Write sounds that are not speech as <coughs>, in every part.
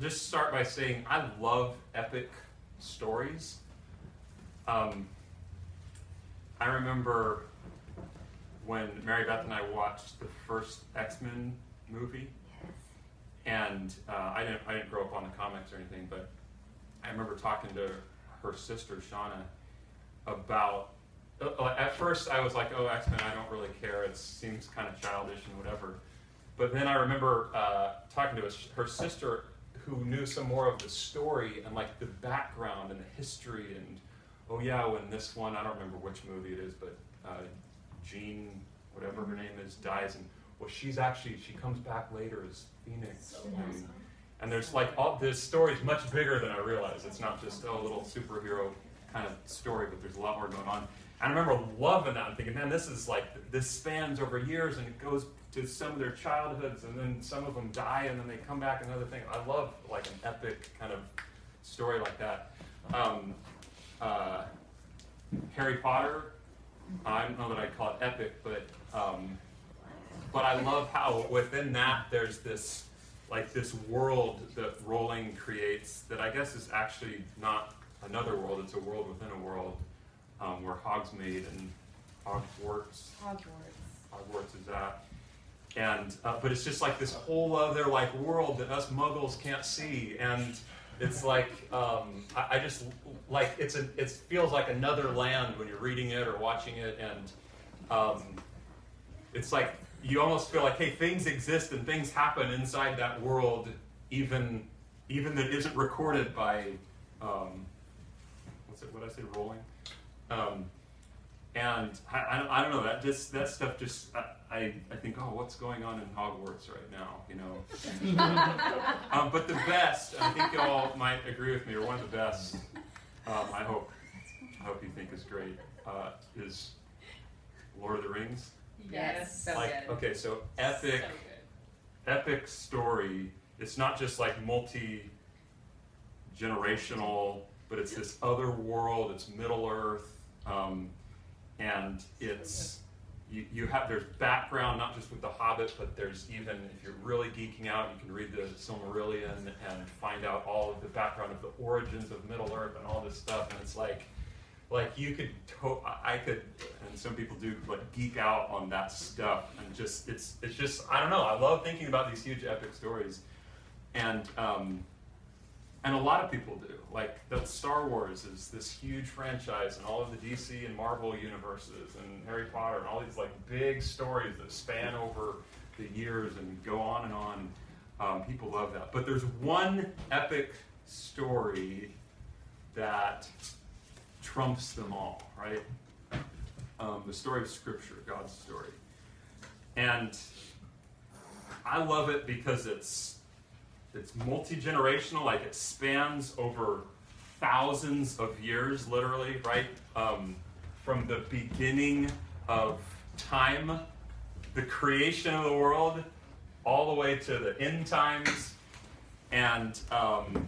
just start by saying I love epic stories. Um, I remember when Mary Beth and I watched the first X Men movie, and uh, I didn't I didn't grow up on the comics or anything, but I remember talking to her sister Shauna about. Uh, at first, I was like, "Oh, X Men, I don't really care. It seems kind of childish and whatever." But then I remember uh, talking to her sister, who knew some more of the story and like the background and the history and oh yeah, when this one I don't remember which movie it is, but uh, Jean, whatever her name is, dies and well, she's actually she comes back later as Phoenix. So and, awesome. and there's like all this story is much bigger than I realized. It's not just a little superhero kind of story, but there's a lot more going on. And I remember loving that and thinking, man, this is like this spans over years and it goes to some of their childhoods and then some of them die and then they come back another thing. I love like an epic kind of story like that. Um, uh, Harry Potter, I don't know that I'd call it epic, but um, but I love how within that there's this like this world that Rowling creates that I guess is actually not another world; it's a world within a world um, where Hogsmeade and Hogwarts Hogwarts. Hogwarts is at. And uh, but it's just like this whole other like world that us Muggles can't see, and it's like um, I, I just like it's a it feels like another land when you're reading it or watching it, and um, it's like you almost feel like hey things exist and things happen inside that world, even even that isn't recorded by um, what's it what I say Rowling. And I, I, don't, I don't know that just that stuff just I, I, I think oh what's going on in Hogwarts right now you know <laughs> um, but the best I think y'all might agree with me or one of the best um, I hope I hope you think is great uh, is Lord of the Rings Yes. So like good. okay so epic So epic story. It's not just like multi generational, but it's this other world. It's Middle Earth, um, and it's you, you have there's background not just with the Hobbit, but there's even if you're really geeking out, you can read the Silmarillion and find out all of the background of the origins of Middle Earth and all this stuff. And it's like like you could to- I could and some people do like geek out on that stuff and just it's it's just I don't know I love thinking about these huge epic stories and um, and a lot of people do like that Star Wars is this huge franchise and all of the DC and Marvel universes and Harry Potter and all these like big stories that span over the years and go on and on um, people love that but there's one epic story that trumps them all, right? Um, the story of Scripture, God's story. And I love it because it's it's multi-generational, like it spans over thousands of years, literally, right? Um, from the beginning of time, the creation of the world, all the way to the end times, and um,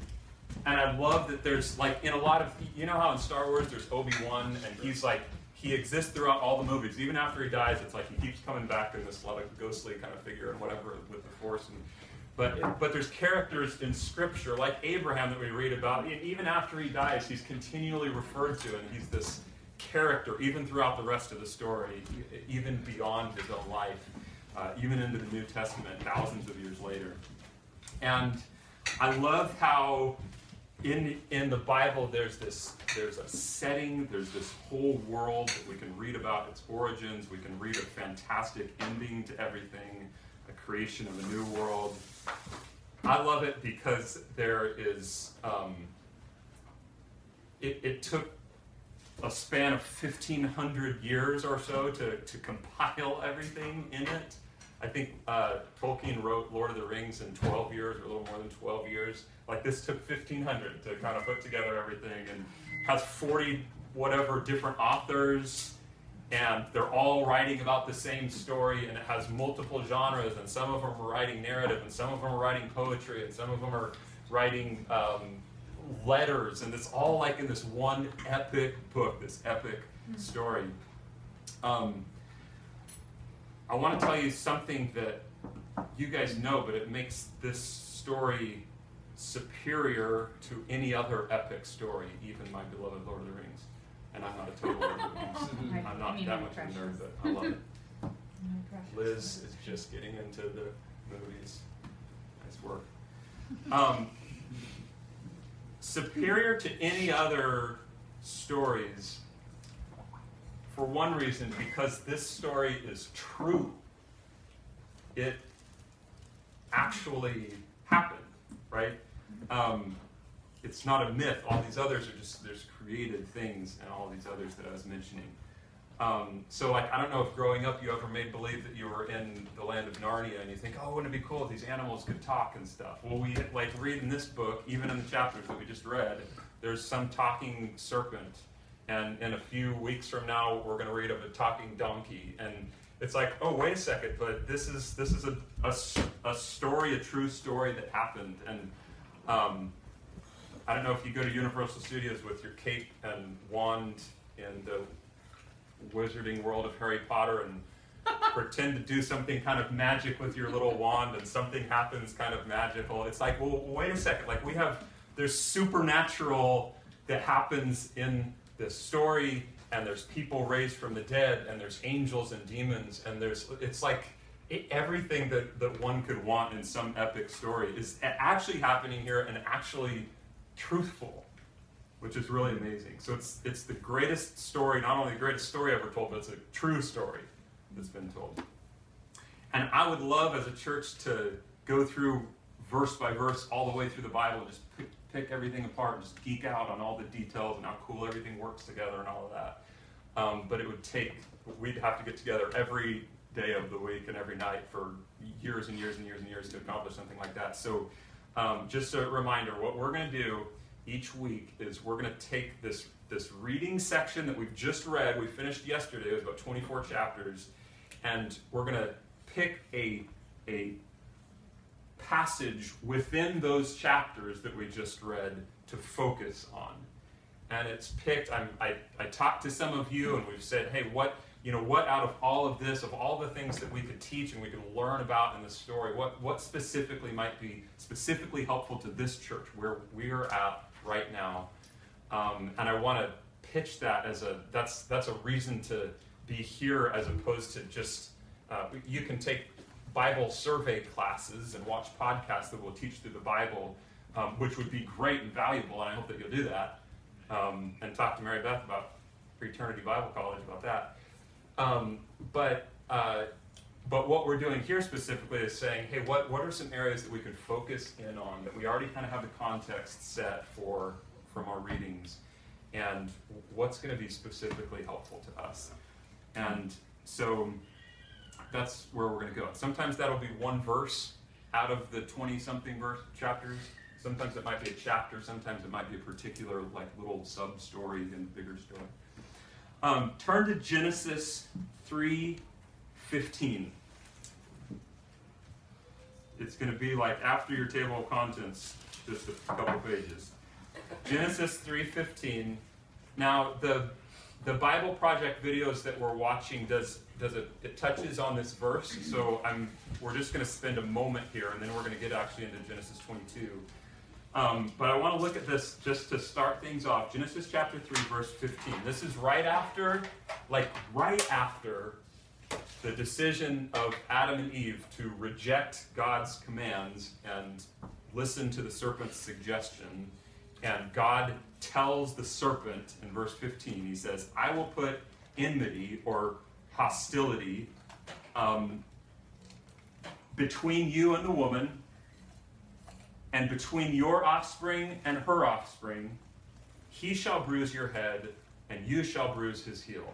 and I love that there's like in a lot of you know how in Star Wars there's Obi Wan and he's like he exists throughout all the movies. Even after he dies, it's like he keeps coming back in this like ghostly kind of figure and whatever with the Force. And but but there's characters in Scripture like Abraham that we read about. And even after he dies, he's continually referred to, and he's this character even throughout the rest of the story, even beyond his own life, uh, even into the New Testament, thousands of years later. And I love how in in the Bible there's this there's a setting, there's this whole world that we can read about its origins. We can read a fantastic ending to everything, a creation of a new world. I love it because there is um, it, it took a span of 1500 years or so to, to compile everything in it. I think uh, Tolkien wrote Lord of the Rings in 12 years, or a little more than 12 years. Like this took 1500 to kind of put together everything, and has 40 whatever different authors, and they're all writing about the same story, and it has multiple genres, and some of them are writing narrative, and some of them are writing poetry, and some of them are writing um, letters, and it's all like in this one epic book, this epic story. Um, I want to tell you something that you guys know, but it makes this story superior to any other epic story, even my beloved Lord of the Rings. And I'm not a total Lord of the <laughs> Rings. I'm not that much of a nerd, but I love it. <laughs> Liz is just getting into the movies. Nice work. Um, superior to any other stories, for one reason, because this story is true. It actually happened, right? Um, it's not a myth. All these others are just there's created things, and all these others that I was mentioning. Um, so, like, I don't know if growing up you ever made believe that you were in the land of Narnia, and you think, oh, wouldn't it be cool if these animals could talk and stuff? Well, we like read in this book, even in the chapters that we just read, there's some talking serpent, and in a few weeks from now, we're going to read of a talking donkey, and it's like, oh, wait a second, but this is this is a, a, a story, a true story that happened, and um, I don't know if you go to Universal Studios with your cape and wand in the wizarding world of Harry Potter and <laughs> pretend to do something kind of magic with your little wand and something happens kind of magical. It's like, well, wait a second. Like we have, there's supernatural that happens in this story, and there's people raised from the dead, and there's angels and demons, and there's, it's like it, everything that, that one could want in some epic story is actually happening here and actually truthful which is really amazing. So it's it's the greatest story, not only the greatest story ever told, but it's a true story that's been told. And I would love as a church to go through verse by verse all the way through the Bible and just pick, pick everything apart and just geek out on all the details and how cool everything works together and all of that. Um, but it would take, we'd have to get together every day of the week and every night for years and years and years and years to accomplish something like that. So um, just a reminder, what we're going to do each week is we're going to take this this reading section that we've just read. We finished yesterday. It was about 24 chapters, and we're going to pick a a passage within those chapters that we just read to focus on. And it's picked. I'm, I I talked to some of you, and we've said, hey, what you know, what out of all of this, of all the things that we could teach and we could learn about in the story, what what specifically might be specifically helpful to this church where we're at right now. Um, and I want to pitch that as a that's that's a reason to be here as opposed to just uh, you can take Bible survey classes and watch podcasts that will teach through the Bible, um, which would be great and valuable, and I hope that you'll do that. Um, and talk to Mary Beth about Eternity Bible College about that. Um, but uh, but what we're doing here specifically is saying, hey, what, what are some areas that we could focus in on that we already kind of have the context set for from our readings, and what's going to be specifically helpful to us? And so that's where we're going to go. Sometimes that'll be one verse out of the 20 something verse chapters. Sometimes it might be a chapter, sometimes it might be a particular like little sub story in the bigger story. Um, turn to Genesis 3:15. it's going to be like after your table of contents, just a couple pages. Genesis 3:15. Now the the Bible Project videos that we're watching does does it it touches on this verse. So I'm we're just going to spend a moment here, and then we're going to get actually into Genesis 22. Um, but I want to look at this just to start things off. Genesis chapter 3, verse 15. This is right after, like right after the decision of Adam and Eve to reject God's commands and listen to the serpent's suggestion. And God tells the serpent in verse 15, he says, I will put enmity or hostility um, between you and the woman, and between your offspring and her offspring. He shall bruise your head, and you shall bruise his heel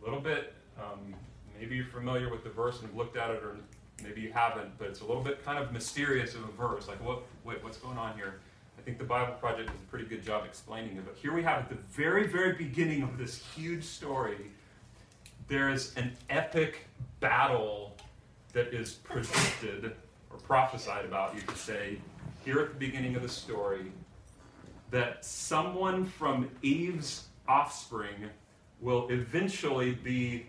a little bit, um, maybe you're familiar with the verse and have looked at it, or maybe you haven't, but it's a little bit kind of mysterious of a verse. Like, what, wait, what's going on here? I think the Bible Project does a pretty good job explaining it. But here we have at the very, very beginning of this huge story, there is an epic battle that is predicted or prophesied about, you could say, here at the beginning of the story, that someone from Eve's offspring will eventually be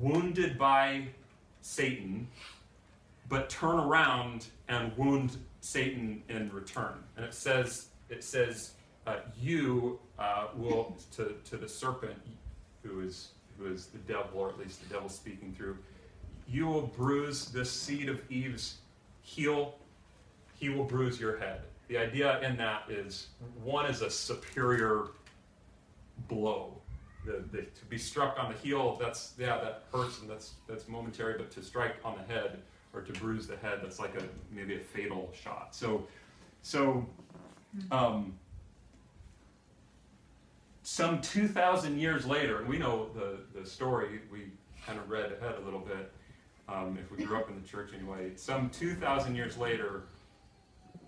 wounded by Satan, but turn around and wound Satan in return. And it says, it says, uh, you uh, will to, to the serpent, who is who is the devil, or at least the devil speaking through. You will bruise the seed of Eve's heel. He will bruise your head. The idea in that is one is a superior blow. The, the, to be struck on the heel, that's yeah, that hurts and that's that's momentary. But to strike on the head or to bruise the head, that's like a maybe a fatal shot. So, so um, some 2,000 years later, and we know the, the story, we kind of read ahead a little bit, um, if we grew up in the church anyway. Some 2,000 years later,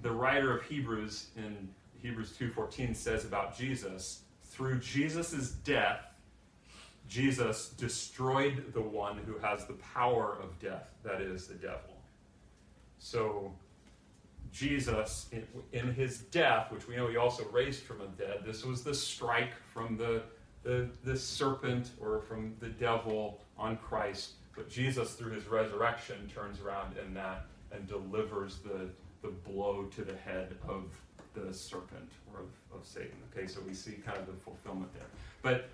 the writer of Hebrews in Hebrews 2.14 says about Jesus, through Jesus' death, Jesus destroyed the one who has the power of death, that is, the devil. So Jesus, in, in, his death, which we know he also raised from the dead, this was the strike from the, the, the serpent or from the devil on Christ. But Jesus, through his resurrection, turns around in that and delivers the, the blow to the head of the serpent or of, of Satan. Okay, so we see kind of the fulfillment there. But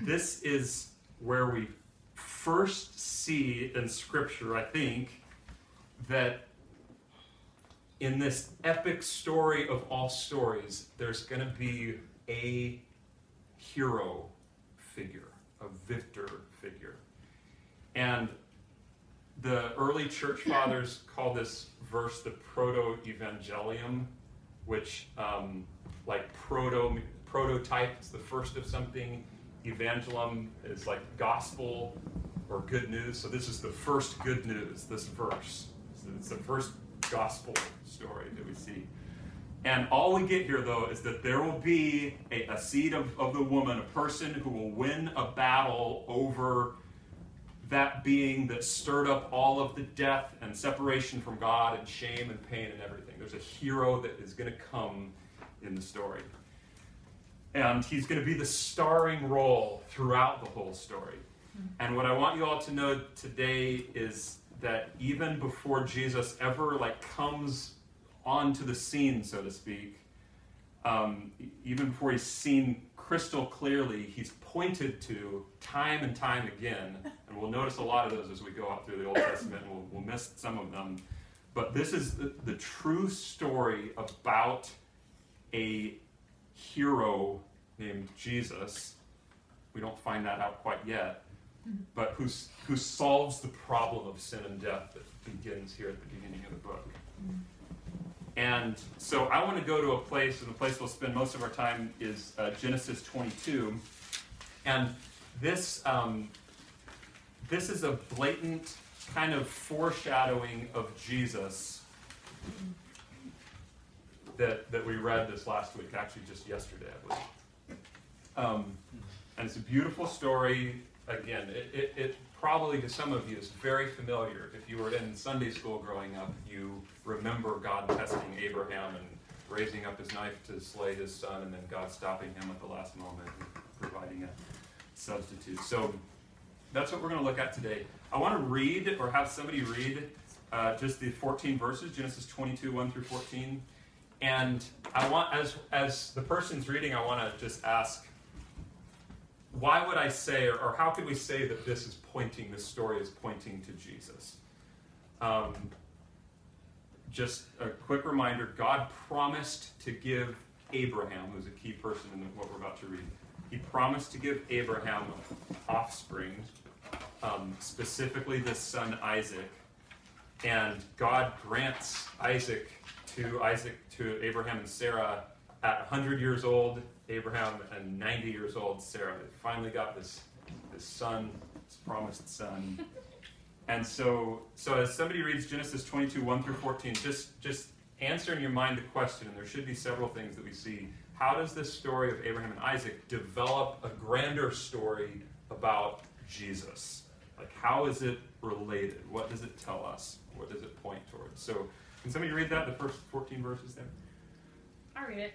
this is where we first see in Scripture, I think, that in this epic story of all stories, there's going to be a hero figure, a victor figure. And the early church <laughs> fathers call this verse the proto evangelium, which, um, like proto prototype, is the first of something. Evangelium is like gospel or good news. So this is the first good news. This verse. So it's the first gospel story that we see. And all we get here, though, is that there will be a, a seed of, of the woman, a person who will win a battle over that being that stirred up all of the death and separation from God and shame and pain and everything. There's a hero that is going to come in the story. And he's going to be the starring role throughout the whole story. And what I want you all to know today is that even before Jesus ever like comes onto the scene, so to speak, um, even before he's seen crystal clearly, he's pointed to time and time again, and we'll notice a lot of those as we go out through the Old Testament, and we'll, we'll miss some of them. But this is the, the true story about a hero named Jesus. We don't find that out quite yet, but who, who solves the problem of sin and death that begins here at the beginning of the book. And so I want to go to a place, and the place we'll spend most of our time is uh, Genesis 22. And this, um, this is a blatant kind of foreshadowing of Jesus that, that we read this last week, actually just yesterday, I believe. Um, and it's a beautiful story. Again, it, it, it probably to some of you is very familiar. If you were in Sunday school growing up, you remember God testing Abraham and raising up his knife to slay his son, and then God stopping him at the last moment and providing a substitute. So that's what we're going to look at today. I want to read, or have somebody read, uh, just the 14 verses, Genesis 22, 1 through 14. And I want, as, as the person's reading, I want to just ask, why would I say, or, or, how could we say that this is pointing, this story is pointing to Jesus? Um, just a quick reminder God promised to give Abraham, who's a key person in what we're about to read, he promised to give Abraham offspring, um, specifically the son Isaac. And God grants Isaac to Isaac to Abraham and Sarah at 100 years old, Abraham and 90 years old, Sarah. They finally got this, this son, this promised son. <laughs> And so, so as somebody reads Genesis 22, 1 through 14, just, just answer in your mind the question, and there should be several things that we see. How does this story of Abraham and Isaac develop a grander story about Jesus? Like, how is it related? What does it tell us? What does it point towards? So, can somebody read that, the first 14 verses there? I'll read it.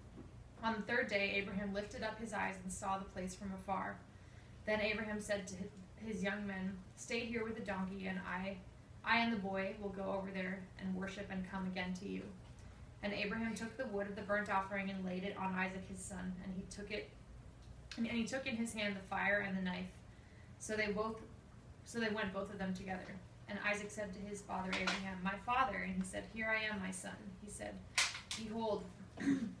On the third day, Abraham lifted up his eyes and saw the place from afar. Then Abraham said to his young men, Stay here with the donkey, and I I and the boy will go over there and worship and come again to you. And Abraham took the wood of the burnt offering and laid it on Isaac his son, and he took it and he took in his hand the fire and the knife. So they both so they went both of them together. And Isaac said to his father Abraham, My father, and he said, Here I am, my son. He said, Behold <clears throat>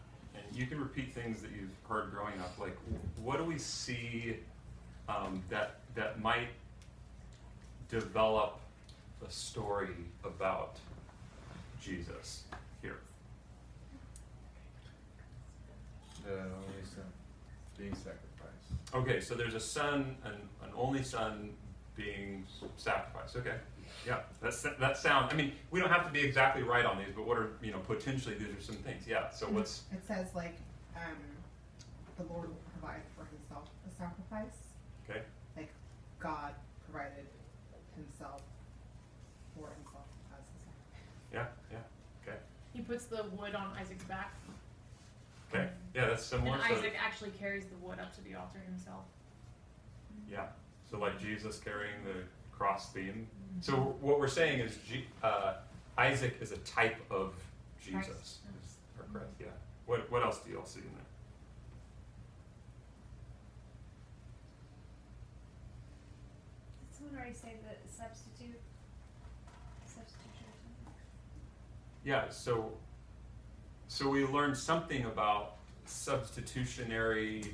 and you can repeat things that you've heard growing up, like what do we see um, that that might develop a story about Jesus here. The only son being sacrificed. Okay, so there's a son, an, an only son being sacrificed. Okay, yeah, that's that sounds. I mean, we don't have to be exactly right on these, but what are you know potentially these are some things. Yeah. So what's It says like, um, the Lord will provide for himself a sacrifice. okay? Like God provided himself for himself as a sacrifice. Yeah, yeah. Okay, He puts the wood on Isaac's back, okay. Yeah, that's similar. and so- Isaac actually carries the wood up to the altar himself. Yeah. So like Jesus carrying the cross beam. So what we're saying is uh, Isaac is a type of Jesus. Christ. Or Christ, yeah. What what else do y'all see in there? Did someone already say the substitute? Substitution? Yeah. So so we learned something about substitutionary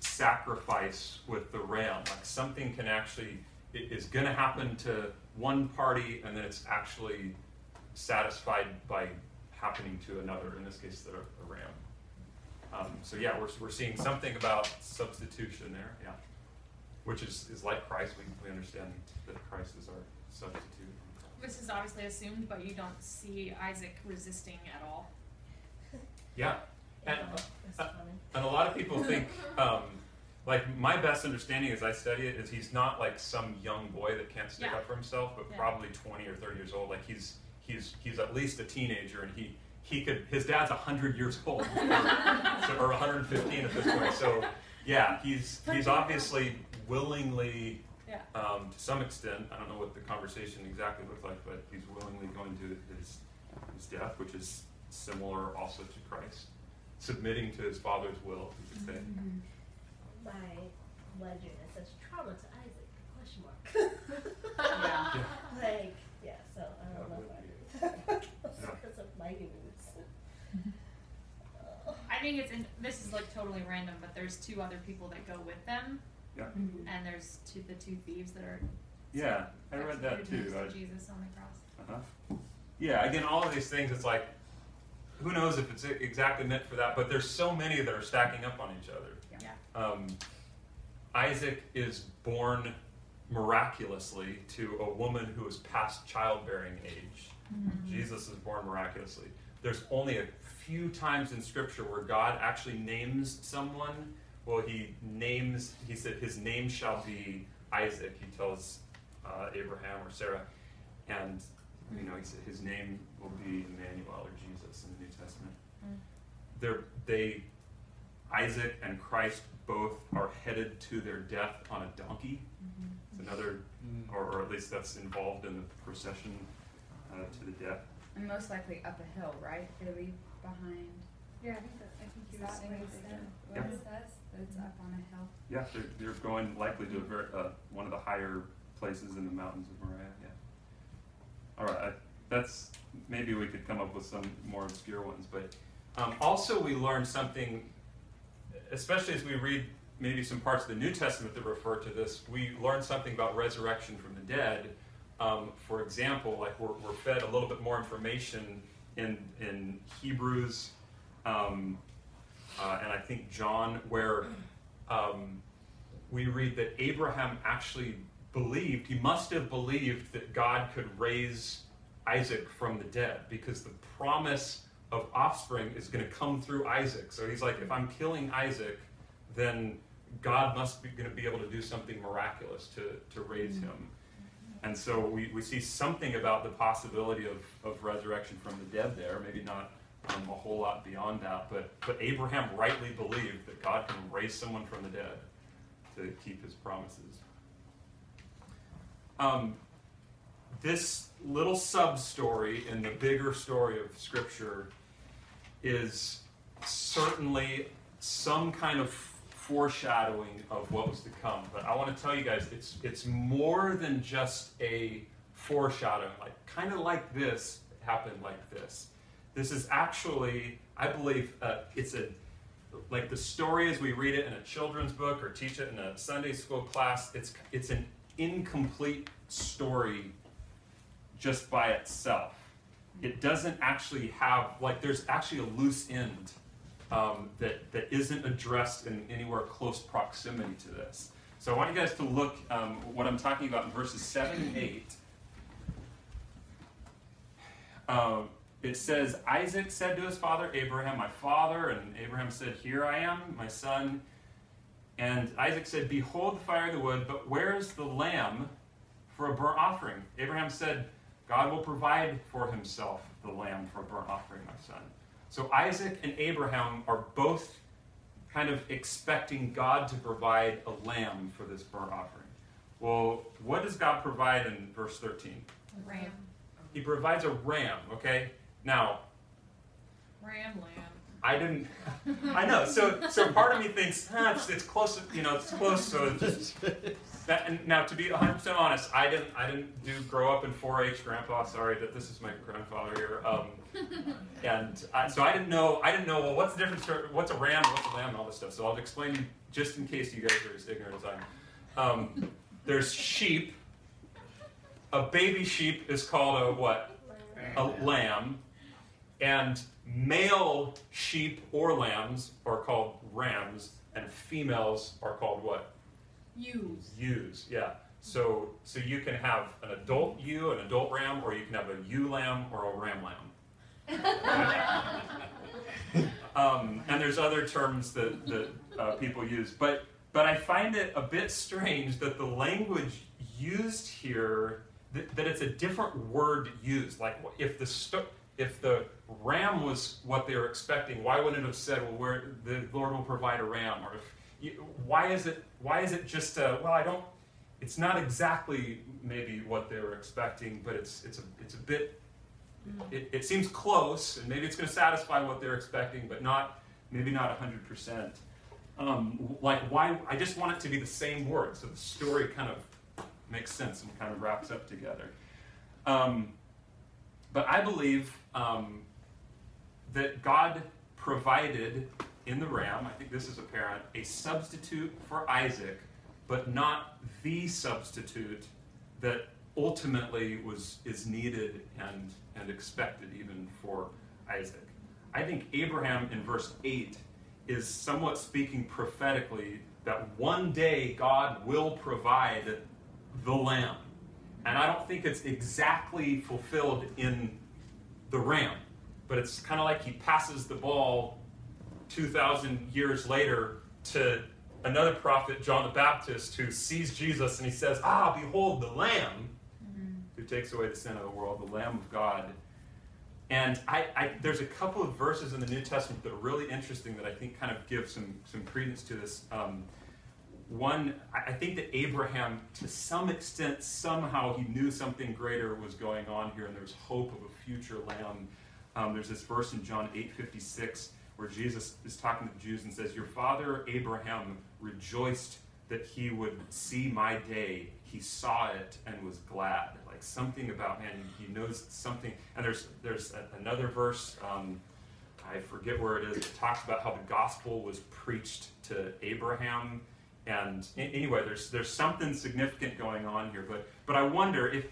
sacrifice with the ram. Like something can actually it is going to happen to one party, and then it's actually satisfied by happening to another. In this case, the, the ram. Um, so yeah, we're, we're seeing something about substitution there. Yeah, which is, is like Christ. We, we understand that Christ is our substitute. This is obviously assumed, but you don't see Isaac resisting at all. Yeah, <laughs> and uh. And a lot of people think, um, like my best understanding as I study it is he's not like some young boy that can't stick Yeah. up for himself, but Yeah. probably twenty or thirty years old. Like he's he's he's at least a teenager, and he he could his dad's hundred years <laughs> old, or, so, or 115 at this point. So yeah, he's <laughs> he's obviously willingly. Yeah. Um, to some extent, I don't know what the conversation exactly looked like, but he's willingly going to his his death, which is similar also to Christ, submitting to his father's will. You could say. Mm-hmm. My legend is such trauma to Isaac? Question mark. <laughs> Yeah. <laughs> Like, yeah, so I don't know if I Because <laughs> of my news. I think it's in, this is like totally random, but there's two other people that go with them, Yeah. and there's two the two thieves that are Yeah, I read that executed too. next to I- Jesus on the cross. uh-huh. Yeah, again, all of these things, it's like, who knows if it's exactly meant for that, but there's so many that are stacking up on each other. Yeah. Um, Isaac is born miraculously to a woman who is past childbearing age. Jesus is born miraculously. There's only a few times in Scripture where God actually names someone. Well, he names, he said, his name shall be Isaac, he tells uh, Abraham or Sarah. And You know, he his name will be Emmanuel or Jesus in the New Testament. Mm. They're, they, Isaac and Christ both are headed to their death on a donkey. It's another, Mm. or, or at least that's involved in the procession uh, to the death. And most likely up a hill, right? They leave behind. Yeah, I think that, I think you were that saying what what it they said? did. Yeah. What it says? That it's up on a hill. Yeah, they're, they're going likely to a very, uh, one of the higher places in the mountains of Moriah. Yeah. All right, I, that's maybe we could come up with some more obscure ones, but um, also we learn something, especially as we read maybe some parts of the New Testament that refer to this. We learn something about resurrection from the dead. Um, for example, like we're, we're fed a little bit more information in in Hebrews. Um, uh, and I think John, where um, we read that Abraham actually believed, he must have believed that God could raise Isaac from the dead because the promise of offspring is going to come through Isaac. So he's like, if I'm killing Isaac, then God must be going to be able to do something miraculous to, to raise him. And so we, we see something about the possibility of, of resurrection from the dead there, maybe not um, a whole lot beyond that, but, but Abraham rightly believed that God can raise someone from the dead to keep his promises. Um, this little sub story in the bigger story of Scripture is certainly some kind of foreshadowing of what was to come. But I want to tell you guys, it's it's more than just a foreshadowing. Like kind of like this happened like this. This is actually, I believe, uh, it's a like the story as we read it in a children's book or teach it in a Sunday school class. It's it's an incomplete story just by itself. It doesn't actually have like there's actually a loose end um, that that isn't addressed in anywhere close proximity to this. So I want you guys to look um, what I'm talking about in verses seven and eight. Um, it says Isaac said to his father Abraham, "My father," and Abraham said, "Here I am, my son." And Isaac said, "Behold the fire and the wood, but where is the lamb for a burnt offering?" Abraham said, God will provide for himself the lamb for a burnt offering, my son. So Isaac and Abraham are both kind of expecting God to provide a lamb for this burnt offering. Well, what does God provide in verse 13? Ram. He provides a ram, okay? Now, Ram lamb. I didn't. I know. So, so part of me thinks, ah, it's, it's close. You know, it's close. So just. That, and now, to be 100 percent honest, I didn't. I didn't do grow up in 4-H. Grandpa, sorry that this is my grandfather here. Um, <laughs> and I, so I didn't know. I didn't know. Well, what's the difference? What's a ram? What's a lamb? And all this stuff. So I'll explain just in case you guys are as ignorant as I am. Um, there's sheep. A baby sheep is called a what? A lamb. And male sheep or lambs are called rams, and females are called what? Ewes. Ewes. Yeah. So so you can have an adult ewe, an adult ram, or you can have a ewe lamb or a ram lamb. <laughs> um, and there's other terms that that uh, people use, but but I find it a bit strange that the language used here that, that it's a different word used. Like if the if the ram was what they were expecting, why wouldn't it have said, "Well, where the Lord will provide a ram"? Or if you, why is it why is it just a, well, I don't. It's not exactly maybe what they were expecting, but it's it's a it's a bit. It, it seems close, and maybe it's going to satisfy what they're expecting, but not maybe not hundred percent. Um, like why? I just want it to be the same word, so the story kind of makes sense and kind of wraps up together. Um, but I believe um, that God provided in the ram, I think this is apparent, a substitute for Isaac, but not the substitute that ultimately was is needed and, and expected even for Isaac. I think Abraham in verse 8 is somewhat speaking prophetically that one day God will provide the lamb. And I don't think it's exactly fulfilled in the ram, but it's kind of like he passes the ball 2,000 years later to another prophet, John the Baptist, who sees Jesus and he says, Ah, behold the lamb who takes away the sin of the world, the Lamb of God. And I, I, there's a couple of verses in the New Testament that are really interesting that I think kind of give some, some credence to this. Um, one, I I think that Abraham, to some extent, somehow he knew something greater was going on here, and there's hope of a future lamb. Um, there's this verse in John 8:56 where Jesus is talking to the Jews and says, "Your father Abraham rejoiced that he would see my day. He saw it and was glad." Like something about man, he, knows something. And there's there's a, another verse. Um, I forget where it is. It talks about how the gospel was preached to Abraham and anyway, there's there's something significant going on here. But but I wonder if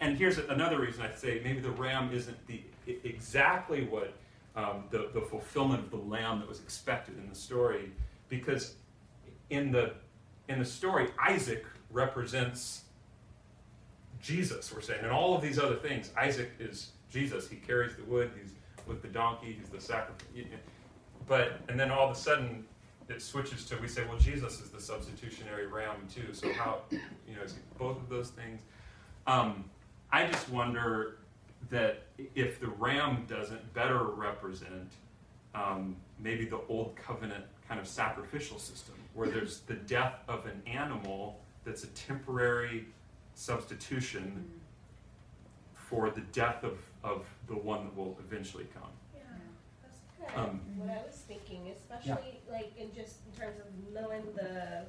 and here's another reason I'd say maybe the ram isn't the exactly what um, the the fulfillment of the lamb that was expected in the story, because in the in the story Isaac represents Jesus. We're saying, and all of these other things, Isaac is Jesus. He carries the wood. He's with the donkey. He's the sacrifice. But and then all of a sudden it switches to we say, well, Jesus is the substitutionary ram too. So how, you know, both of those things? Um, I just wonder that if the ram doesn't better represent um, maybe the old covenant kind of sacrificial system, where there's the death of an animal that's a temporary substitution for the death of, of the one that will eventually come. Yeah, that's kind of Um, what I was thinking, especially like in just in terms of knowing the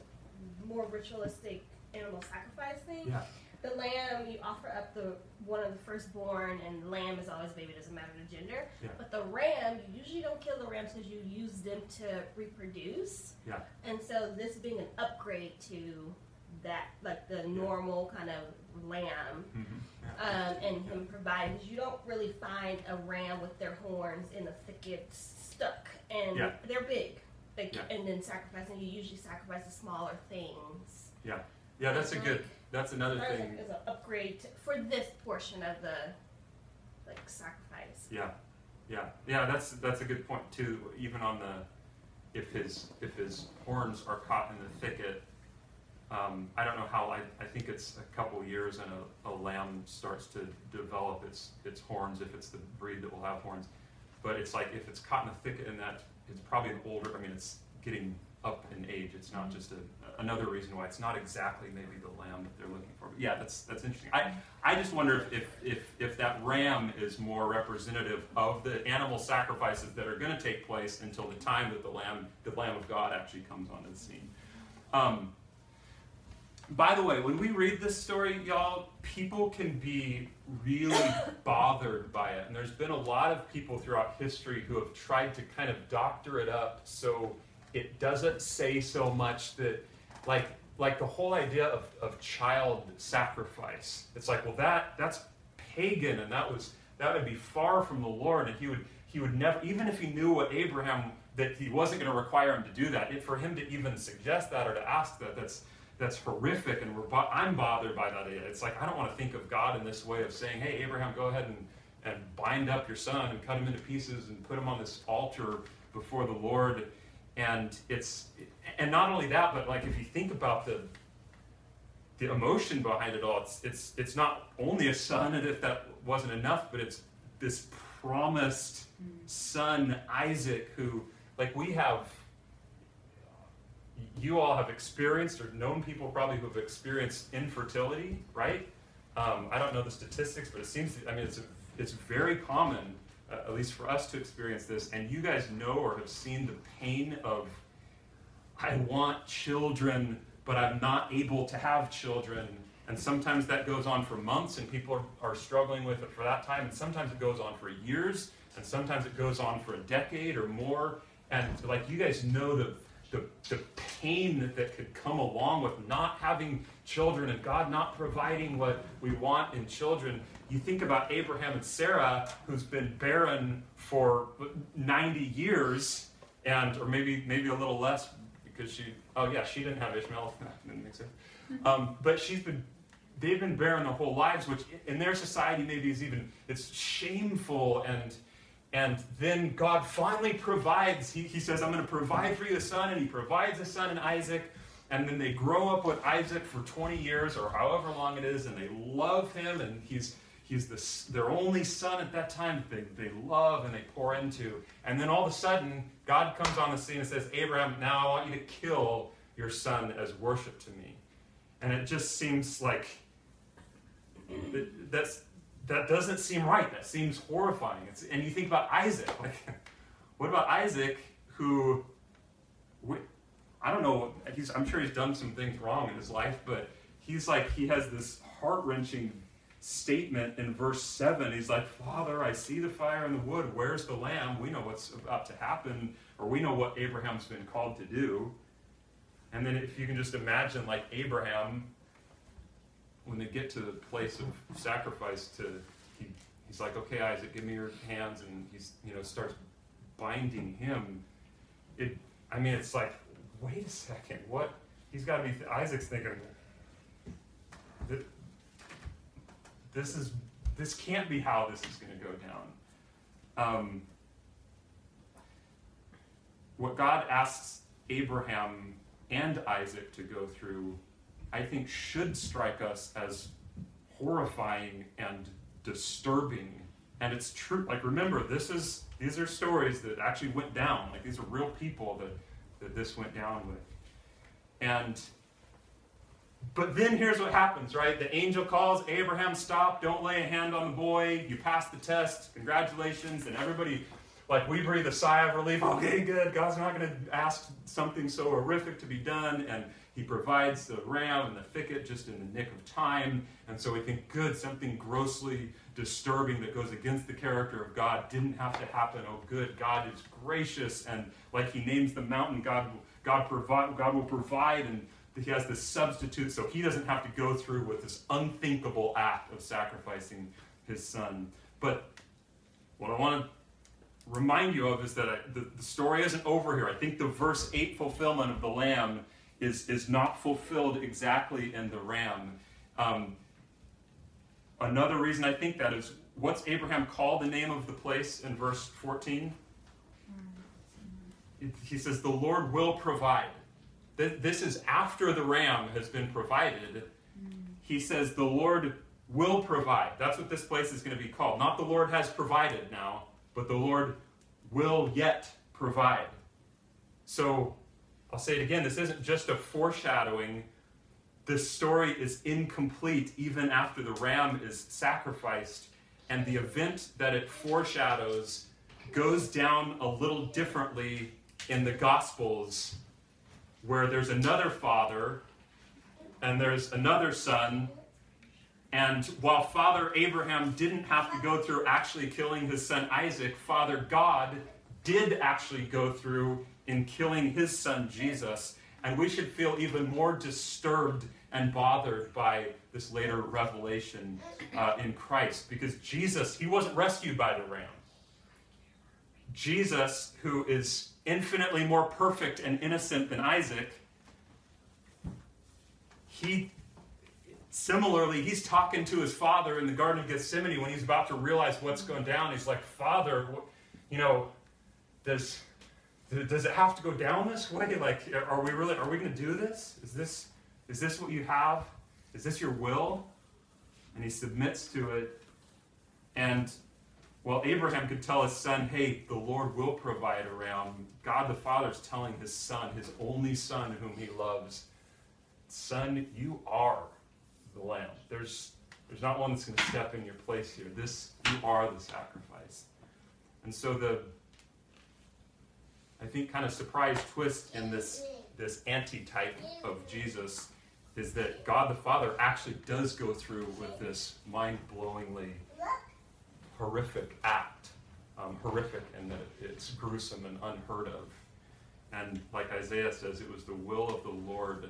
more ritualistic animal sacrifice thing. Yeah. The lamb, you offer up the one of the firstborn, and lamb is always baby, doesn't matter the gender. Yeah. But the ram, you usually don't kill the rams because you use them to reproduce. Yeah. And so this being an upgrade to that, like the normal kind of lamb, Mhm. Um, and him providing you don't really find a ram with their horns in the thicket stuck and Yeah. they're big like, Yeah. and then sacrificing you usually sacrifice the smaller things Yeah, Yeah, that's a good. That's another That was thing. like as an upgrade to, for this portion of the like sacrifice Yeah, yeah, yeah. That's that's a good point too. Even on the, if his if his horns are caught in the thicket, um, I don't know how. I, I think it's a couple years and a, a lamb starts to develop its its horns if it's the breed that will have horns. But it's like if it's caught in a thicket and that it's probably an older. I mean, it's getting up in age. It's not just a, another reason why it's not exactly maybe the lamb that they're looking for. But yeah, that's that's interesting. I I just wonder if if if, if that ram is more representative of the animal sacrifices that are going to take place until the time that the lamb the lamb of God actually comes onto the scene. Um, by the way, when we read this story, y'all, people can be really <coughs> bothered by it. And there's been a lot of people throughout history who have tried to kind of doctor it up so it doesn't say so much that, like, like the whole idea of, of child sacrifice. It's like, well, that that's pagan, and that was that would be far from the Lord, and he would he would never, even if he knew what Abraham that he wasn't going to require him to do that. It, for him to even suggest that or to ask that, that's that's horrific, and we're, bo- I'm bothered by that. Idea. It's like I don't want to think of God in this way of saying, "Hey, Abraham, go ahead and and bind up your son and cut him into pieces and put him on this altar before the Lord." And it's and not only that, but like if you think about the the emotion behind it all, it's it's it's not only a son, and if that wasn't enough, but it's this promised mm. son Isaac who like we have you all have experienced or known people probably who have experienced infertility, right? Um, I don't know the statistics, but it seems to, I mean it's a, it's very common, uh, at least for us to experience this. And you guys know or have seen the pain of I want children, but I'm not able to have children. And sometimes that goes on for months, and people are, are struggling with it for that time. And sometimes it goes on for years, and sometimes it goes on for a decade or more. And like you guys know the the, the pain that, that could come along with not having children and God not providing what we want in children. You think about Abraham and Sarah, who's been barren for 90 years, and or maybe maybe a little less because she oh yeah she didn't have Ishmael. <laughs> That didn't make sense. Um, but she's been they've been barren their whole lives which in their society maybe is even it's shameful and and then God finally provides he, he says I'm going to provide for you a son and he provides a son in Isaac and then they grow up with Isaac for 20 years or however long it is, and they love him, and he's he's the, their only son at that time that they, they love and they pour into. And then all of a sudden, God comes on the scene and says, Abraham, now I want you to kill your son as worship to me. And it just seems like that- that's that doesn't seem right. That seems horrifying. It's, and you think about Isaac. <laughs> Like, what about Isaac, who, I don't know. He's, I'm sure he's done some things wrong in his life, but he's like he has this heart wrenching statement in verse seven. He's like, "Father, I see the fire in the wood. Where's the lamb? We know what's about to happen, or we know what Abraham's been called to do." And then, if you can just imagine, like Abraham when they get to the place of sacrifice to he, he's like okay isaac give me your hands and he's you know starts binding him. It i mean it's like wait a second what? He's got to be isaac's thinking "Th- this is this can't be how this is going to go down. Um, what god asks abraham and isaac to go through I think should strike us as horrifying and disturbing. And it's true. Like remember, this is these are stories that actually went down. Like these are real people that that this went down with. And but then here's what happens, right? The angel calls Abraham, stop, don't lay a hand on the boy. You passed the test. Congratulations. And everybody like we breathe a sigh of relief. Okay, good. God's not going to ask something so horrific to be done. And he provides the ram and the thicket just in the nick of time. And so we think, good, something grossly disturbing that goes against the character of God didn't have to happen. Oh, good, God is gracious. And like he names the mountain, God, God, provide, God will provide. And he has this substitute so he doesn't have to go through with this unthinkable act of sacrificing his son. But what I want to remind you of is that I, the, the story isn't over here. I think the verse 8 fulfillment of the lamb is, is not fulfilled exactly in the ram. Um, another reason I think that is what's Abraham called the name of the place in verse 14? He says, The Lord will provide. This is after the ram has been provided. He says, The Lord will provide. That's what this place is going to be called. Not the Lord has provided now, but the Lord will yet provide. So I'll say it again this isn't just a foreshadowing. This story is incomplete even after the ram is sacrificed, and the event that it foreshadows goes down a little differently in the Gospels, where there's another father and there's another son. And while Father Abraham didn't have to go through actually killing his son Isaac, Father God did actually go through in killing his son Jesus. And we should feel even more disturbed and bothered by this later revelation uh, in Christ because Jesus, he wasn't rescued by the ram. Jesus, who is infinitely more perfect and innocent than Isaac, he similarly, he's talking to his father in the Garden of Gethsemane when he's about to realize what's going down. He's like, Father, you know, does does it have to go down this way? Like, are we really? Are we going to do this? Is this is this what you have? Is this your will? And he submits to it. And well, Abraham could tell his son, "Hey, the Lord will provide a ram." God the Father is telling his son, his only son, whom he loves, "Son, you are the lamb. There's there's not one that's going to step in your place here. This you are the sacrifice." And so the I think kind of surprise twist in this this anti-type of Jesus is that God the Father actually does go through with this mind-blowingly horrific act, um, horrific in that it's gruesome and unheard of. And like Isaiah says, it was the will of the Lord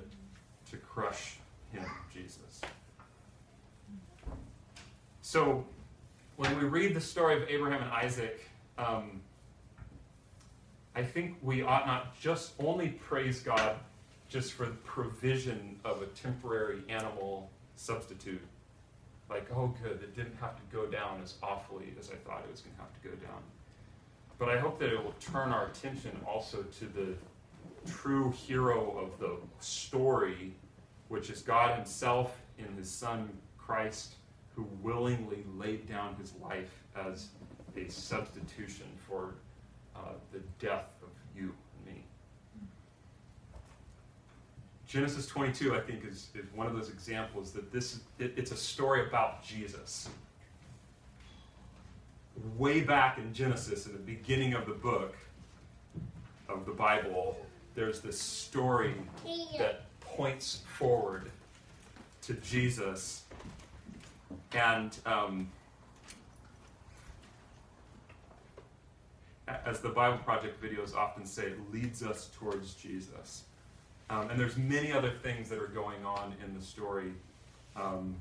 to crush him, Jesus. So when we read the story of Abraham and Isaac, um, I think we ought not just only praise God just for the provision of a temporary animal substitute. Like, oh, good, it didn't have to go down as awfully as I thought it was going to have to go down. But I hope that it will turn our attention also to the true hero of the story, which is God Himself in His Son Christ, who willingly laid down His life as a substitution for uh, the death of you and me. Genesis 22, I think, is, is one of those examples that this it, it's a story about Jesus. Way back in Genesis, in the beginning of the book of the Bible, there's this story that points forward to Jesus. And um, as the Bible Project videos often say, leads us towards Jesus. Um, and there's many other things that are going on in the story. Um,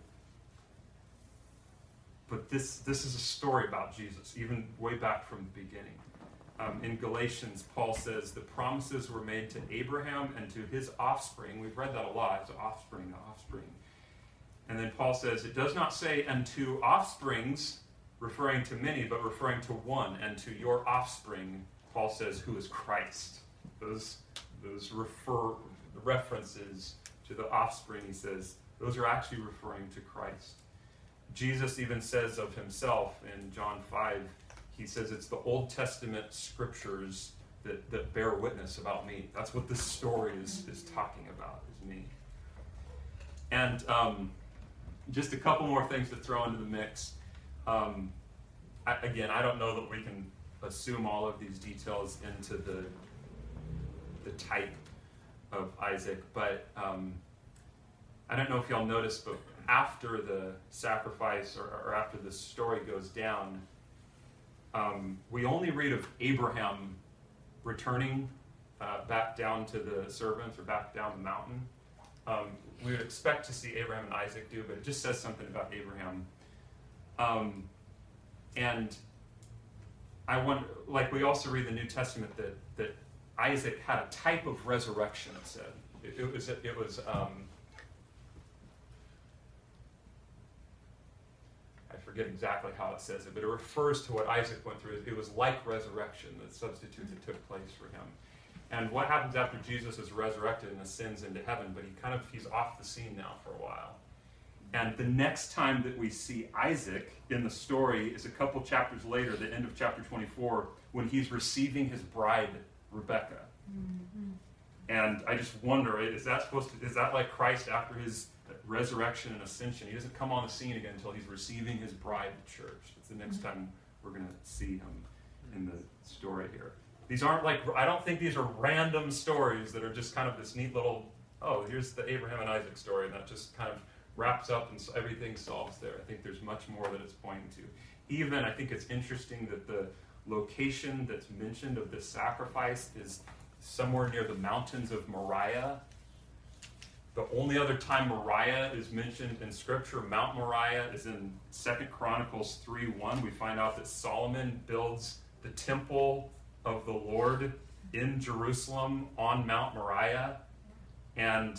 but this, this is a story about Jesus, even way back from the beginning. Um, in Galatians, Paul says the promises were made to Abraham and to his offspring. We've read that a lot. It's offspring, offspring. And then Paul says it does not say unto offsprings, referring to many, but referring to one, and to your offspring. Paul says, who is Christ. Those those refer references to the offspring. He says those are actually referring to Christ. Jesus even says of himself in John five he says it's the Old Testament scriptures that, that bear witness about me. That's what this story is, is talking about, is me. And um, just a couple more things to throw into the mix. Um, I, again, I don't know that we can assume all of these details into the, the type of Isaac, but um, I don't know if y'all noticed, but after the sacrifice or, or after the story goes down, um, we only read of Abraham returning uh, back down to the servants or back down the mountain. Um, we would expect to see Abraham and Isaac do, but it just says something about Abraham. Um, and I want, like we also read the New Testament that, that Isaac had a type of resurrection, it said. It, it was, it was um, I forget exactly how it says it, but it refers to what Isaac went through. It was like resurrection, the substitute that took place for him. And what happens after Jesus is resurrected and ascends into heaven, but he kind of he's off the scene now for a while. And the next time that we see Isaac in the story is a couple chapters later, the end of chapter 24, when he's receiving his bride, Rebecca. Mm-hmm. And I just wonder, is that supposed to, is that like Christ after his resurrection and ascension? He doesn't come on the scene again until he's receiving his bride, the church. It's the next mm-hmm. time we're going to see him in the story here. These aren't like, I don't think these are random stories that are just kind of this neat little, oh, here's the Abraham and Isaac story, and that just kind of wraps up and everything solves there. I think there's much more that it's pointing to. Even, I think it's interesting that the location that's mentioned of this sacrifice is somewhere near the mountains of Moriah. The only other time Moriah is mentioned in Scripture, Mount Moriah, is in Second Chronicles 3 1. We find out that Solomon builds the temple of the Lord in Jerusalem on Mount Moriah. And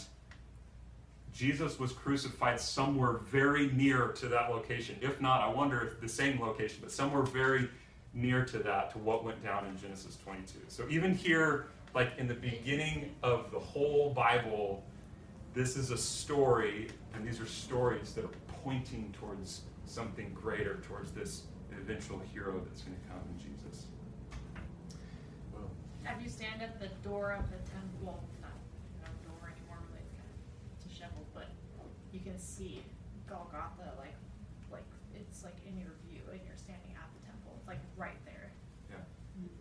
Jesus was crucified somewhere very near to that location. If not, I wonder if the same location, but somewhere very near to that, to what went down in Genesis 22. So even here, like in the beginning of the whole Bible, this is a story, and these are stories that are pointing towards something greater, towards this eventual hero that's going to come in Jesus. Have you stand at the door of the temple, well, not no door anymore, really, it's kind of disheveled, but you can see Golgotha, like, like it's like in your view, and you're standing at the temple. It's like right there. Yeah.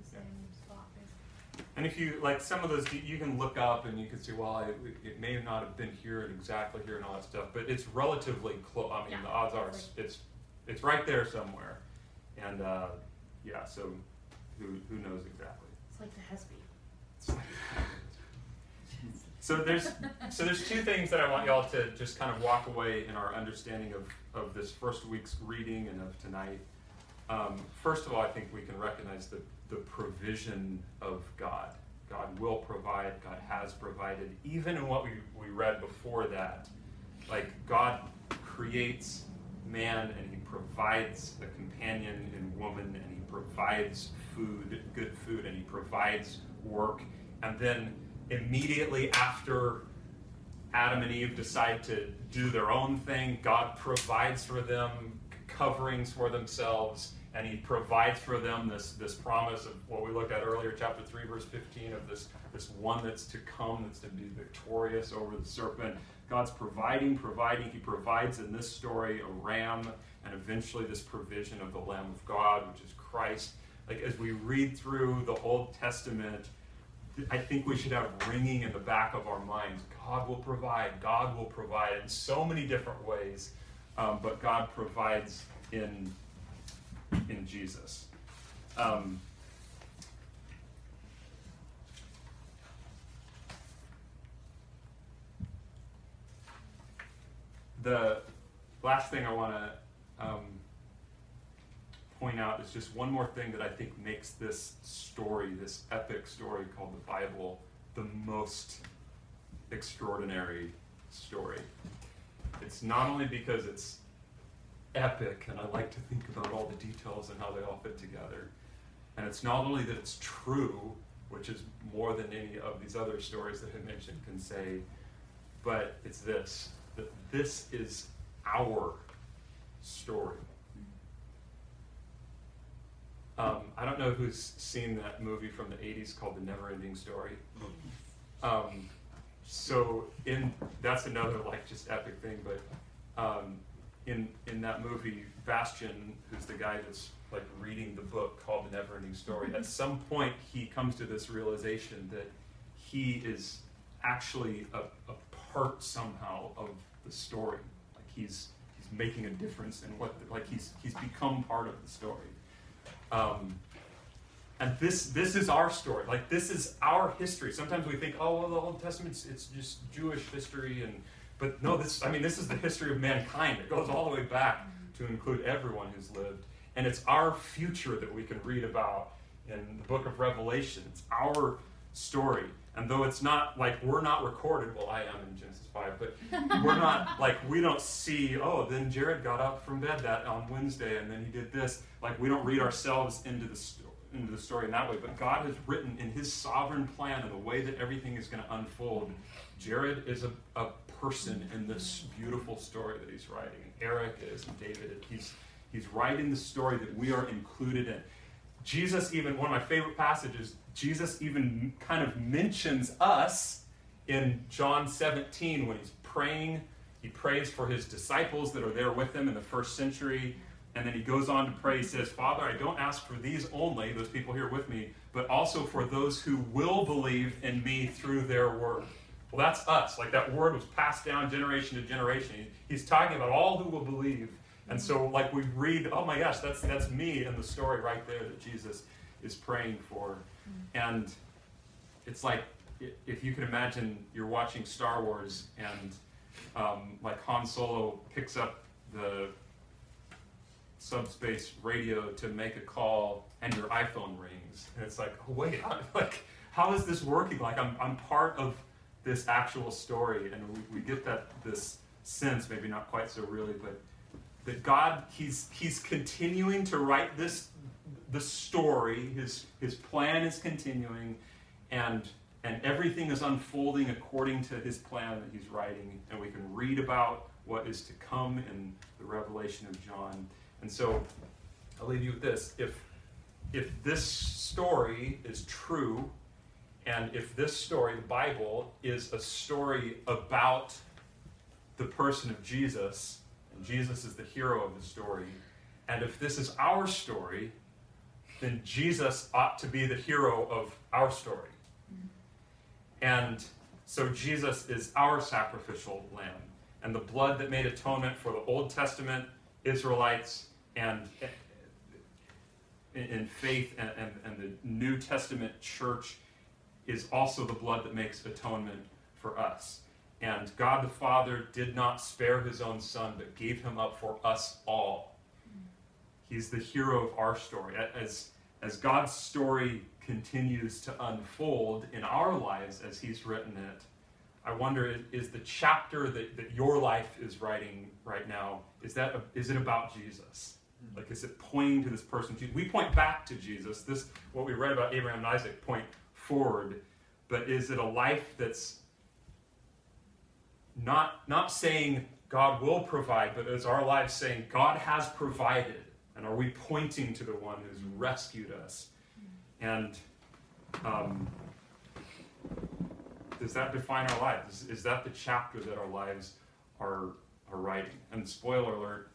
The same spot, basically. And if you like some of those, you- can look up and you can see, well, it, it may not have been here and exactly here and all that stuff, but it's relatively close. I mean, Yeah, the odds are it's, it's it's right there somewhere, and uh, yeah. So who who knows exactly? It's like the Hesby. <laughs> So there's so there's two things that I want y'all to just kind of walk away in our understanding of, of this first week's reading and of tonight. Um, first of all, I think we can recognize the, the provision of God. God will provide, God has provided, even in what we, we read before that. Like God creates man and he provides a companion in woman and he provides food, good food, and he provides work. And then immediately after Adam and Eve decide to do their own thing, God provides for them coverings for themselves, and He provides for them this, this promise of what we looked at earlier, chapter 3, verse 15, of this, this one that's to come, that's to be victorious over the serpent. God's providing, providing. He provides in this story a ram, and eventually this provision of the Lamb of God, which is Christ. Like as we read through the Old Testament, I think we should have ringing in the back of our minds. God will provide. God will provide in so many different ways, um, but God provides in in Jesus. Um, the last thing I want to um, point out is just one more thing that I think makes this story, this epic story called the Bible, the most extraordinary story. It's not only because it's epic, and I like to think about all the details and how they all fit together, and it's not only that it's true, which is more than any of these other stories that I mentioned can say, but it's this that this is our story. Um, I don't know who's seen that movie from the 80s called The Never Ending Story. Um, so in that's another like just epic thing, but um, in in that movie, Bastian, who's the guy that's like reading the book called The Never Ending Story, at some point he comes to this realization that he is actually a, a part somehow of the story. Like he's he's making a difference in what like he's he's become part of the story. Um, and this this is our story. Like this is our history. Sometimes we think, oh well, the Old Testament it's just Jewish history, and but no, this I mean this is the history of mankind. It goes all the way back to include everyone who's lived, and it's our future that we can read about in the Book of Revelation. It's our story. And though it's not like we're not recorded, well, I am in Genesis 5, but we're not <laughs> like we don't see, oh, then Jared got up from bed that on Wednesday and then he did this. Like we don't read ourselves into the, sto- into the story in that way. But God has written in his sovereign plan and the way that everything is going to unfold. Jared is a, a person in this beautiful story that he's writing. And Eric is, and David, he's, he's writing the story that we are included in. Jesus, even one of my favorite passages, Jesus even kind of mentions us in John 17 when he's praying. He prays for his disciples that are there with him in the first century. And then he goes on to pray. He says, Father, I don't ask for these only, those people here with me, but also for those who will believe in me through their word. Well, that's us. Like that word was passed down generation to generation. He's talking about all who will believe. And so, like we read, oh my gosh, that's that's me in the story right there that Jesus is praying for. And it's like if you can imagine you're watching Star Wars and um, like Han Solo picks up the subspace radio to make a call and your iPhone rings. And it's like, oh, wait, I, like, how is this working? Like, I'm, I'm part of this actual story, and we, we get that this sense, maybe not quite so really, but that God, He's He's continuing to write this the story. His His plan is continuing, and and everything is unfolding according to His plan that He's writing, and we can read about what is to come in the revelation of John. And so, I'll leave you with this: if if this story is true, and if this story, the Bible, is a story about the person of Jesus, and Jesus is the hero of the story, and if this is our story, then Jesus ought to be the hero of our story. And so Jesus is our sacrificial lamb. And the blood that made atonement for the Old Testament Israelites and in faith and, and, and the New Testament church is also the blood that makes atonement for us. And God the Father did not spare his own son, but gave him up for us all. He's the hero of our story. As, as God's story continues to unfold in our lives as he's written it, I wonder is the chapter that, that your life is writing right now, is, that a, is it about Jesus? Hmm. Like, is it pointing to this person? We point back to Jesus. This, what we read about Abraham and Isaac, point forward. but is it a life that's not not saying God will provide, but is our life saying God has provided, and are we pointing to the one who's rescued us? And um, does that define our lives? Is, is that the chapter that our lives are are writing? And spoiler alert,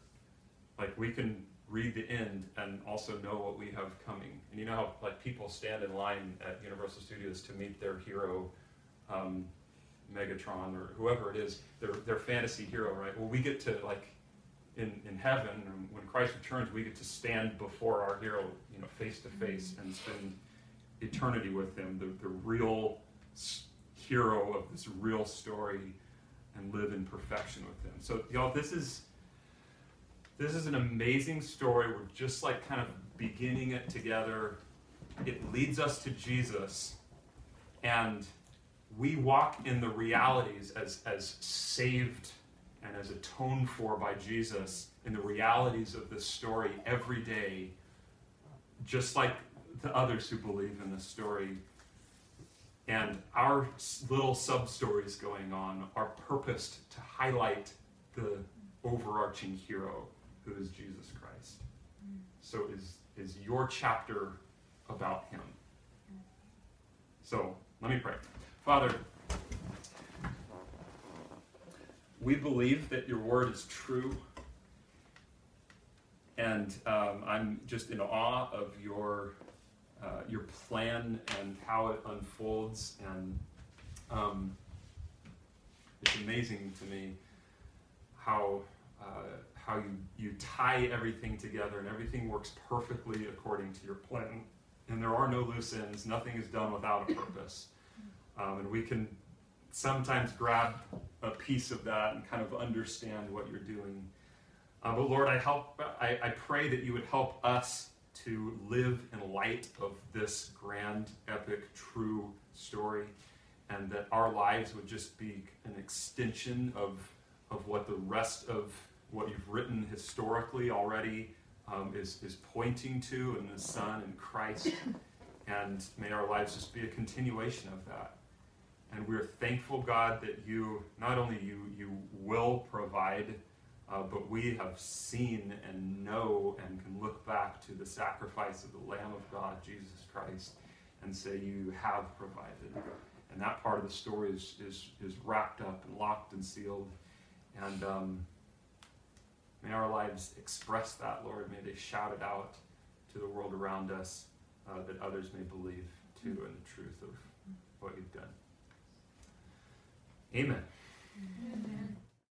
like we can read the end and also know what we have coming. And you know how like people stand in line at Universal Studios to meet their hero, um, Megatron or whoever it is, their their fantasy hero, right? Well, we get to like in in heaven when Christ returns, we get to stand before our hero, you know, face to face and spend eternity with him, the the real hero of this real story, and live in perfection with him. So y'all, this is this is an amazing story. We're just like kind of beginning it together. It leads us to Jesus, and we walk in the realities as, as saved and as atoned for by Jesus in the realities of this story every day, just like the others who believe in this story. And our little sub stories going on are purposed to highlight the overarching hero who is Jesus Christ. So is is your chapter about him. So let me pray. Father, we believe that your word is true. And um, I'm just in awe of your uh, your plan and how it unfolds. And um, it's amazing to me how uh, how you, you tie everything together and everything works perfectly according to your plan. And there are no loose ends. Nothing is done without a purpose. Um, and we can sometimes grab a piece of that and kind of understand what you're doing. Uh, but Lord, I help. I, I pray that you would help us to live in light of this grand, epic, true story, and that our lives would just be an extension of of what the rest of what you've written historically already um, is is pointing to in the Son and Christ, <laughs> and may our lives just be a continuation of that. And we're thankful, God, that you not only you you will provide, uh, but we have seen and know and can look back to the sacrifice of the Lamb of God, Jesus Christ, and say you have provided. And that part of the story is is, is wrapped up and locked and sealed. And um, may our lives express that, Lord. May they shout it out to the world around us, uh, that others may believe too in the truth of what you've done. Amen. Amen.